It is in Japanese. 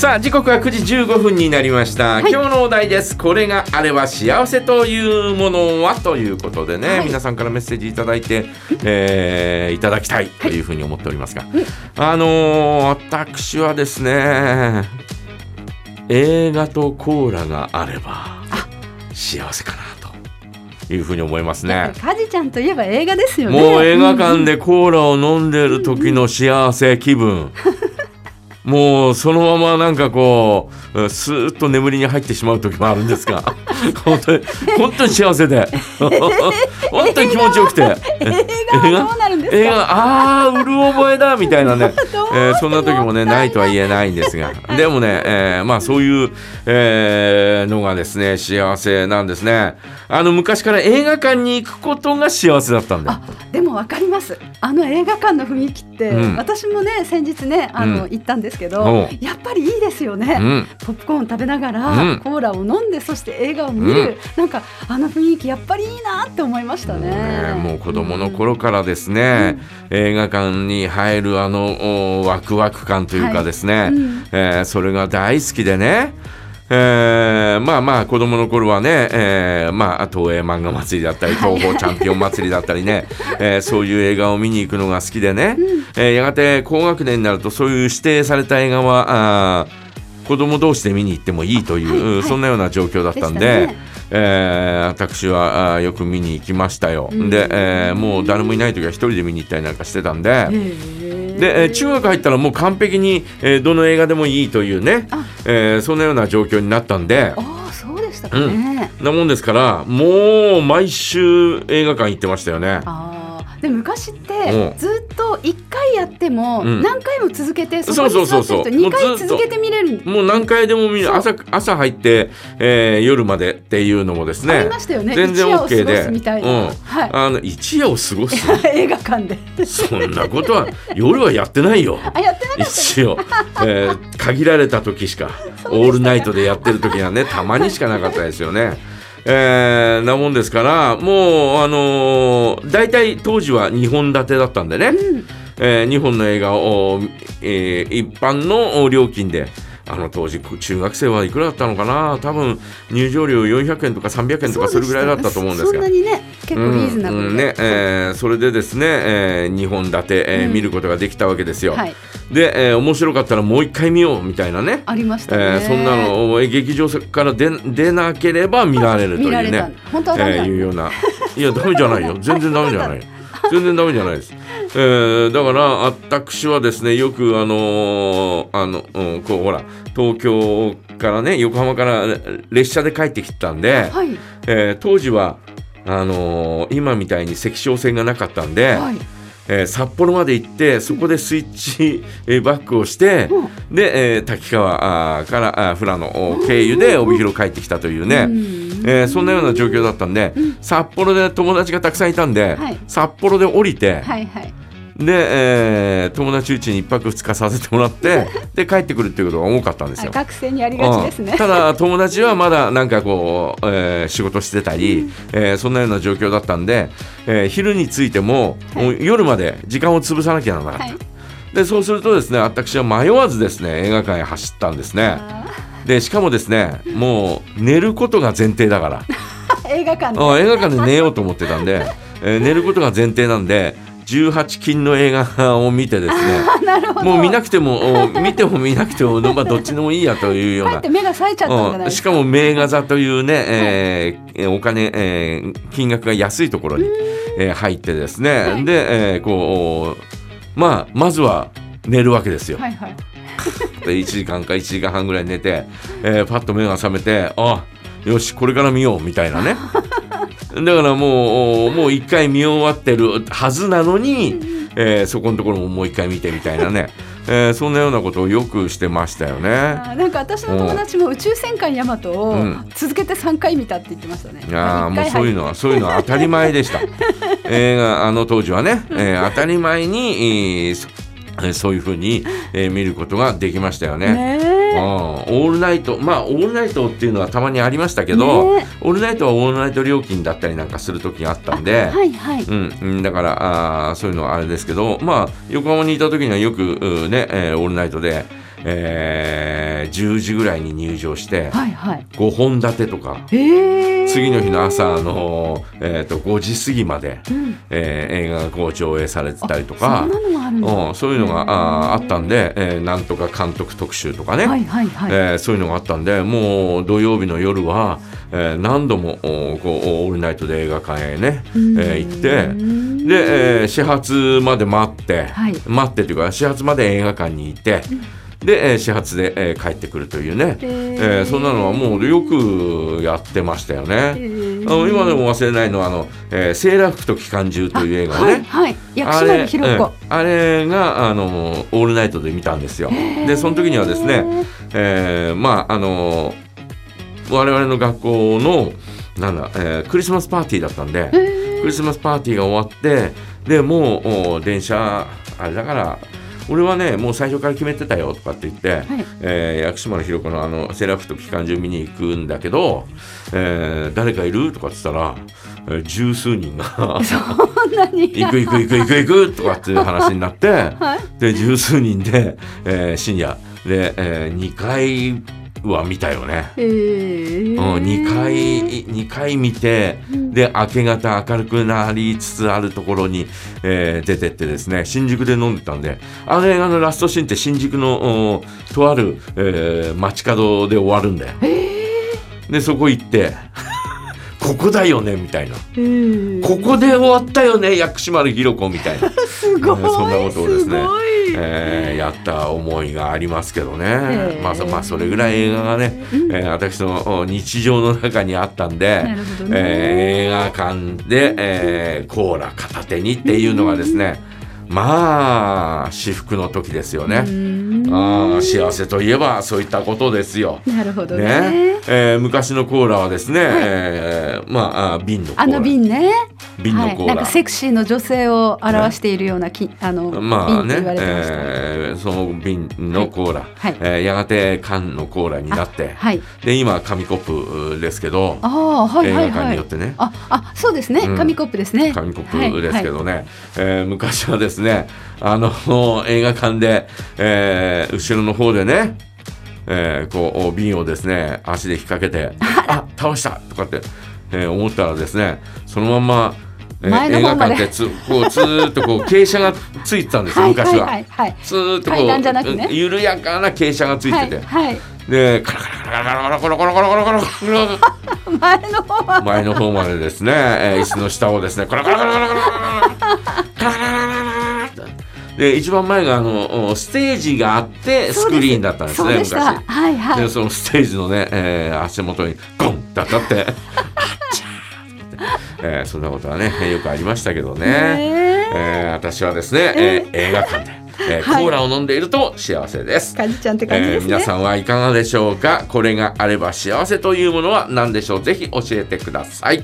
さあ時刻は9時15分になりました、はい。今日のお題です。これがあれば幸せというものはということでね、はい。皆さんからメッセージいただいて、えーいただきたいというふうに思っておりますが、あのー私はですね映画とコーラがあれば幸せかなというふうに思いますね。カジちゃんといえば映画ですよね。もう映画館でコーラを飲んでる時の幸せ気分。もうそのままなんかこうスーッと眠りに入ってしまう時もあるんですが 本当に本当に幸せで。本当に気持ちよくて。映画はどうなるんですか。映画？ああうる覚えだみたいなね、えーそんな時もねないとは言えないんですが。でもね、えーまあそういう、えーのがですね幸せなんですね。あの昔から映画館に行くことが幸せだったんだでもわかります。あの映画館の雰囲気って、うん。私もね先日ねあの、うん。行ったんですけど、おう。やっぱりいいですよね、うん。ポップコーン食べながら、うん。コーラを飲んでそして映画を見る、なんかあの雰囲気やっぱりいいなって思いましたね。ねもう子供の頃からですね、映画館に入るあのおワクワク感というかですね、うん。えーそれが大好きでね、えーまあまあ子供の頃はね、えーまあ東映漫画祭りだったり東宝チャンピオン祭りだったりね、えーそういう映画を見に行くのが好きでね、えーやがて高学年になるとそういう指定された映画はあー子供同士で見に行ってもいいという、はい。はい。そんなような状況だったんで。えー私はあーよく見に行きましたよ。うん。で、えーもう誰もいない時は一人で見に行ったりなんかしてたんで、へーで、えー中学入ったらもう完璧に、えーどの映画でもいいというねあ、えーそんなような状況になったんで、ああそうでしたかね、なもんですからもう毎週映画館行ってましたよね。ああで昔っうん。てずっと一回やってもうん。何回も続けてそこにそうそうそう座ってると。二回続けて見れる。もう何回でも見る。朝朝入って、えー夜までっていうのもですね。ありましたよね。全然一夜を OK で過ごすみたいな。うん。はい。あの一夜を過ごす？映画館で。そんなことは夜はやってないよ。あやってなかった一応、えー 限られた時しかオールナイトでやってる時はねたまにしかなかったですよね。えーなもんですからもうあのー大体当時は2本立てだったんでね、え2本の映画を、えー一般の料金であの当時中学生はいくらだったのかな？多分入場料400円とか300円とかそれぐらいだったと思うんですが。そんな。にね結構リーズナブルで、うん。うん。ねえーそれでですね、え2本立て、えーうん。見ることができたわけですよ。はい。で、えー面白かったらもう一回見ようみたいなね、ありましたね、えーそんなの劇場から出出なければ見られるという見られたね、本当はダメだ。えーいうような。いやダメじゃないよ。全然ダメじゃない。全然ダメじゃないです、えーだから私はですねよくあのーあの、うんこうほら東京からね横浜から列車で帰ってきてたんで、はい。えー当時はあのー今みたいに赤小線がなかったんで、はい。えー札幌まで行ってそこでスイッチ、えーバックをして、うん。で、えー滝川あーからあー富良野お経由で帯広帰ってきたというね、うん。えーそんなような状況だったんで、札幌で友達がたくさんいたんで、はい。札幌で降りて、はいはいで、えー友達うちに1泊2日させてもらって で帰ってくるっていうことが多かったんですよ。学生にありがちですね。うん。ただ友達はまだなんかこう、えー仕事してたり、えーそんなような状況だったんで、えー昼についても、はい。夜まで時間を潰さなきゃならなかった、はい。でそうするとですね私は迷わずですね映画館へ走ったんですね。あでしかもですねもう寝ることが前提だから。ー 映画館で。あ映画館で寝ようと思ってたんで、えー寝ることが前提なんで18禁の映画を見てですね。もう見なくてもお見ても見なくても、まあ、どっちでもいいやというような。しかも名画座というね、えーお金、えー金額が安いところに、えー入ってですね、はい。で、えーこうまあまずは寝るわけですよ。はいはい。で1時間か1時間半ぐらい寝て、えーパッと目が覚めてあよしこれから見ようみたいなね。だからもうおもう一回見終わってるはずなのに、えーそこのところももう一回見てみたいなね、えーそんなようなことをよくしてましたよね。なんか私の友達も宇宙戦艦ヤマトをうん続けて3回見たって言ってましたね。いやーもうそういうのはそういうのは当たり前でした。映画あの当時はね、えー当たり前に、えーそえーそういうふうに、えー見ることができましたよね。ねうんオールナイトまあオールナイトっていうのはたまにありましたけど、ねオールナイトはオールナイト料金だったりなんかする時があったんで。はいはい。うんうん、だからあーそういうのはあれですけど、まあ、横浜にいた時にはよくね、えーオールナイトで、えー10時ぐらいに入場してはいはい。5本立てとか。次の日の朝の、えー、と5時過ぎまで、うん。えー映画がこう上映されてたりとそかそういうのがあーあったんで、えーなんとか監督特集とかね、はいはいはい。えーそういうのがあったんでもう土曜日の夜は、えー何度もおこうオールナイトで映画館へね、えー行ってで、えー始発まで待って、はい待ってというか始発まで映画館にいて、で、えー始発で、えー帰ってくるというね、えーそんなのはもうよくやってましたよね。あの今でも忘れないのはあの、えーセーラー服と機関銃という映画をね、はいはい。薬師あれがあのオールナイトで見たんですよ。でその時にはですね、えーまああの我々の学校のなんだ、えークリスマスパーティーだったんで、クリスマスパーティーが終わってでもうお電車あれだから俺はねもう最初から決めてたよとかって言って、えー薬師丸ひろ子のあのセーラー服と機関銃見に行くんだけど、えー誰かいる？とかって言ったら、えー十数人が。行く行く行く行く行くとかっていう話になって、はい。で十数人で、えー深夜で、え2回は見たよね。へえ。うん、2回2回見てで明け方明るくなりつつあるところに、えー出てってですね新宿で飲んでたんであの映画のラストシーンって新宿のおとある、えー街角で終わるんだよ。でそこ行ってここだよねみたいな。ここで終わったよね薬師丸ひろ子みたいな。すごい。えーそんなことをですねえーやった思いがありますけどね、ーまあそまあそれぐらい映画がね、えー私のお日常の中にあったんで、ねえー映画館で、えーコーラ片手にっていうのがですね、まあ至福の時ですよね。あー幸せといえばそういったことですよ。なるほどね。ねえー昔のコーラはですね、えーまああー瓶のコーラあの瓶ね。はい。瓶のコーラ、なんかセクシーの女性を表しているようなき、あの、まあねました。えーその瓶のコーラ、はいえーやがて缶のコーラになって、はい。で今は紙コップですけど、ああ、はい映画はいはい館によっ。てねあ、あ、そうですねうん。紙コップですね。紙コップですけはいどね、えー昔はですねあの映画館で、えー後ろの方でね、えーこう瓶をですね足で引っ掛けて「あ倒した!」とかって、えー思ったらですねそのまんま、えー映画方まで館ってつこうずーっとこう 傾斜がついてたんですよ、はい昔は。はいはいずーっとこ階段じゃなくねう緩やかな傾斜がついはい。てて、はい。はい。でカラカラカラカラカラカラカラカラカラカラカラ前の方は。前の方までですね、えー椅子の下をですね、カラカラカラカラカラカラカラカラカラで一番前があのおステージがあってスクリーンだったんですね。昔。はいはいで。そのステージのね、えー足元にゴンって当たって、えーそんなことはねよくありましたけどね。ねえー私はですね、えー映画館で、えーはいコーラを飲んでいると幸せです。かじちゃんって感じえーですね。皆さんはいかがでしょうか？これがあれば幸せというものは何でしょう？ぜひ教えてください